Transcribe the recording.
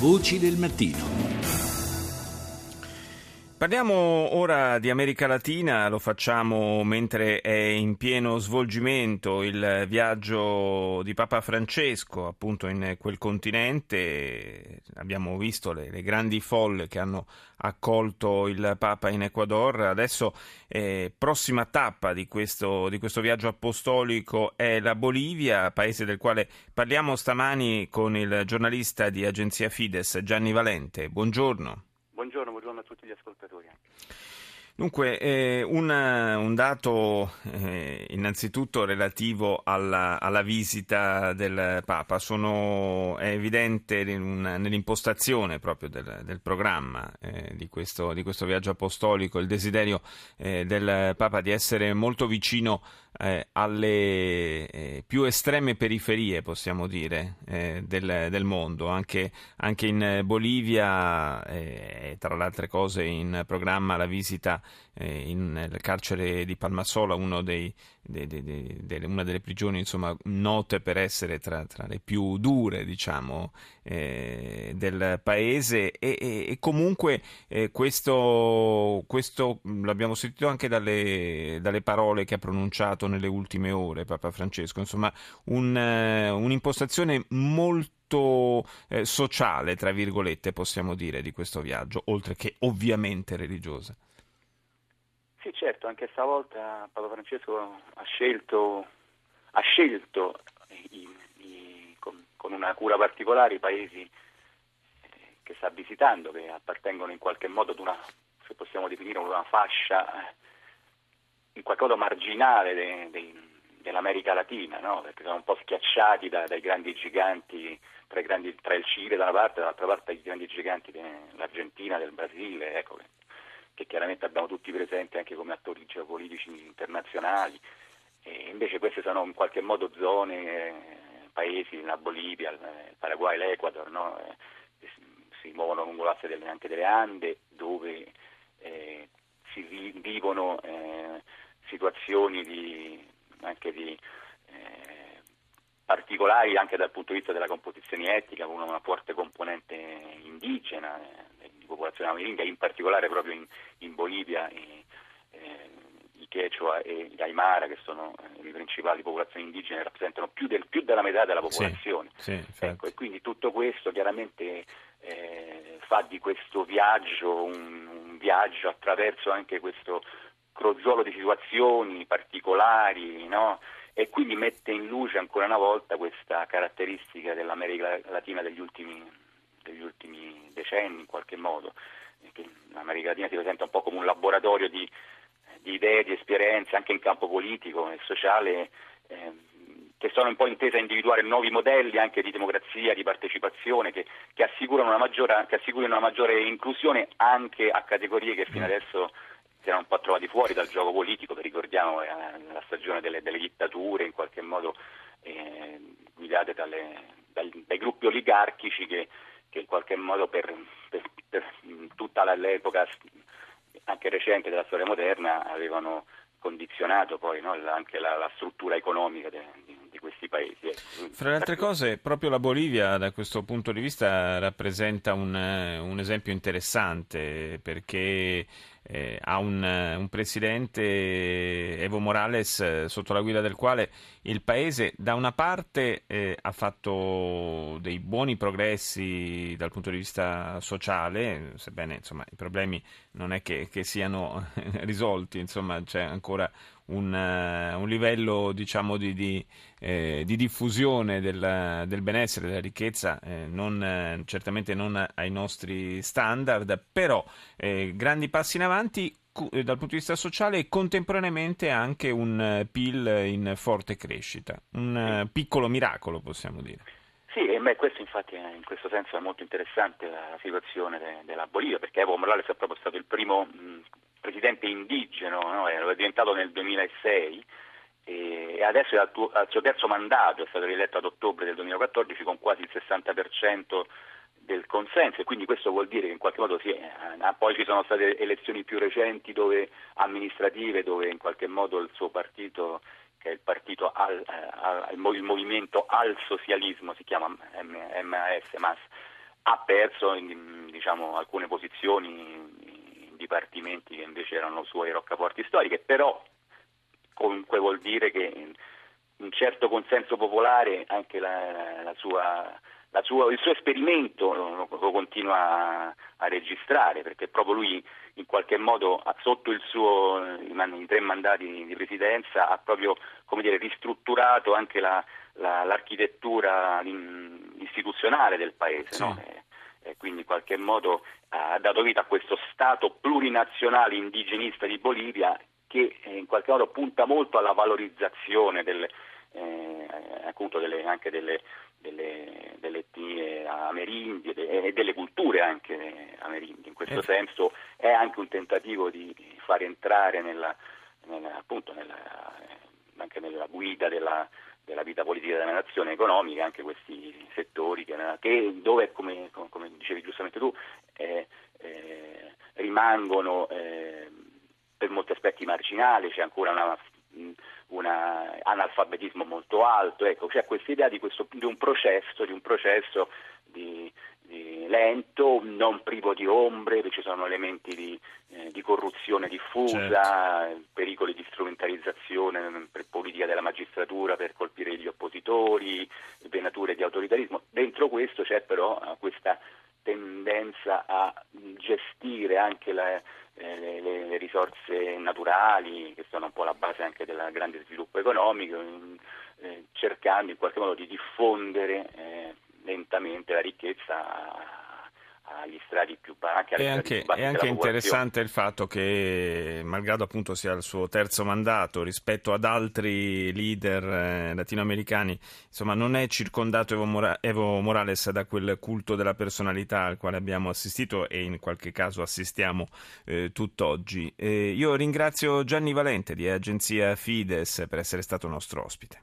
Voci del mattino. Parliamo ora di America Latina, lo facciamo mentre è in pieno svolgimento il viaggio di Papa Francesco appunto in quel continente. Abbiamo visto le, le grandi folle che hanno accolto il Papa in Ecuador. Adesso eh, prossima tappa di questo, di questo viaggio apostolico è la Bolivia, paese del quale parliamo stamani con il giornalista di agenzia Fides Gianni Valente. Buongiorno. Buongiorno, buongiorno a tutti gli ascoltatori. Dunque, eh, un, un, dato eh, innanzitutto relativo alla, alla, visita del Papa. Sono, è evidente un, nell'impostazione proprio del, del programma eh, di, questo, di, questo, viaggio apostolico il desiderio eh, del Papa di essere molto vicino eh, alle eh, più estreme periferie, possiamo dire, eh, del, del, mondo. Anche, anche in Bolivia, eh, tra le altre cose, in programma la visita eh, in, nel carcere di Palmasola, dei, de, de, de, una delle prigioni insomma, note per essere tra, tra le più dure diciamo, eh, del paese e, e, e comunque eh, questo, questo, l'abbiamo sentito anche dalle, dalle, parole che ha pronunciato nelle ultime ore Papa Francesco, insomma un, uh, un'impostazione molto eh, sociale, tra virgolette, possiamo dire, di questo viaggio, oltre che ovviamente religiosa. Sì, certo, anche stavolta Papa Francesco ha scelto, ha scelto i, i, con, con, una cura particolare i paesi eh, che sta visitando, che appartengono in qualche modo ad una, se possiamo definire, una fascia eh, in qualche modo marginale de, de, dell'America Latina, no? perché sono un po' schiacciati da, dai grandi giganti tra, grandi, tra, il Cile da una parte e dall'altra parte i grandi giganti dell'Argentina, del Brasile, ecco, che chiaramente abbiamo tutti presenti anche come attori geopolitici internazionali, e invece queste sono in qualche modo zone, eh, paesi, la Bolivia, il Paraguay, l'Ecuador, no? eh, si muovono lungo l'asse delle, anche delle Ande, dove eh, si vivono eh, situazioni di, anche di eh, particolari anche dal punto di vista della composizione etnica, con una forte componente indigena eh, di popolazione amerindia, in particolare proprio in, in Bolivia i, eh, i Quechua e gli Aymara, che sono eh, le principali popolazioni indigene, rappresentano più, del, più della metà della popolazione. Sì, sì, ecco, e quindi tutto questo chiaramente eh, fa di questo viaggio un, un viaggio attraverso anche questo crozzolo di situazioni particolari, no? e quindi mette in luce ancora una volta questa caratteristica dell'America Latina degli ultimi, degli ultimi decenni in qualche modo, che l'America Latina si presenta un po' come un laboratorio di, di idee, di esperienze anche in campo politico e sociale eh, che sono un po' intese a individuare nuovi modelli anche di democrazia, di partecipazione che, che, assicurano, una maggiore, che assicurano una maggiore inclusione anche a categorie che fino mm. adesso si erano un po' trovati fuori dal gioco politico, ricordiamo eh, la stagione delle, delle, dittature in qualche modo eh, guidate dalle, dai, dai, gruppi oligarchici che, che, in qualche modo per, per, per tutta l'epoca anche recente della storia moderna avevano condizionato poi no, anche la, la, struttura economica de, questi paesi. Ecco. Fra le altre cose, proprio la Bolivia da questo punto di vista rappresenta un, un esempio interessante perché eh, ha un, un, presidente Evo Morales sotto la guida del quale il paese da una parte eh, ha fatto dei buoni progressi dal punto di vista sociale, sebbene insomma, i problemi non è che, che siano risolti, insomma c'è ancora un, uh, un livello diciamo, di, di, eh, di diffusione del, del, benessere, della ricchezza, eh, non, eh, certamente non ai nostri standard, però eh, grandi passi in avanti eh, dal punto di vista sociale e contemporaneamente anche un PIL in forte crescita, un piccolo miracolo possiamo dire. Sì, e beh, questo infatti in questo senso è molto interessante la situazione de, della Bolivia, perché Evo Morales è proprio stato il primo mh, presidente indigeno, no? è diventato nel 2006 e adesso è al, tuo, al, suo terzo mandato, è stato rieletto ad ottobre del 2014 con quasi il 60% del consenso e quindi questo vuol dire che in qualche modo sì, eh, poi ci sono state elezioni più recenti dove, amministrative dove in qualche modo il suo partito che è il partito al, eh, al il movimento al socialismo si chiama MAS, ha perso diciamo, alcune posizioni dipartimenti che invece erano suoi roccaforti storiche, però comunque vuol dire che un certo consenso popolare anche la, la sua, la sua, il suo esperimento lo, lo continua a, a, registrare perché proprio lui in qualche modo sotto il suo, i, tre mandati di presidenza ha proprio dire, ristrutturato anche la, l'architettura istituzionale del paese. Sì. No? E, quindi in qualche modo ha dato vita a questo Stato plurinazionale indigenista di Bolivia che in qualche modo punta molto alla valorizzazione del, eh, appunto delle, anche delle, delle, delle etnie amerindie e delle culture anche amerindie. In questo eh. senso è anche un tentativo di far entrare nella, nella, appunto nella, anche nella guida della, della vita politica della nazione economica, anche questi settori che, che dove, come, come, dicevi giustamente tu, eh, eh, rimangono eh, per molti aspetti marginali, c'è ancora un analfabetismo molto alto, ecco, c'è questa idea di, questo, di, un processo, di un processo di lento, non privo di ombre, ci sono elementi di, eh, di corruzione diffusa, certo. pericoli di strumentalizzazione per politica della magistratura per colpire gli oppositori, venature di autoritarismo. Dentro questo c'è però eh, questa tendenza a gestire anche la, eh, le, le, le, risorse naturali, che sono un po' la base anche del grande sviluppo economico, eh, cercando in qualche modo di diffondere eh, lentamente la ricchezza agli strati più bassi. È anche, è anche interessante il fatto che, malgrado appunto sia il suo terzo mandato, rispetto ad altri leader eh, latinoamericani, insomma, non è circondato Evo, Mora- Evo, Morales da quel culto della personalità al quale abbiamo assistito e in qualche caso assistiamo eh, tutt'oggi. Eh, io ringrazio Gianni Valente di Agenzia Fides per essere stato nostro ospite.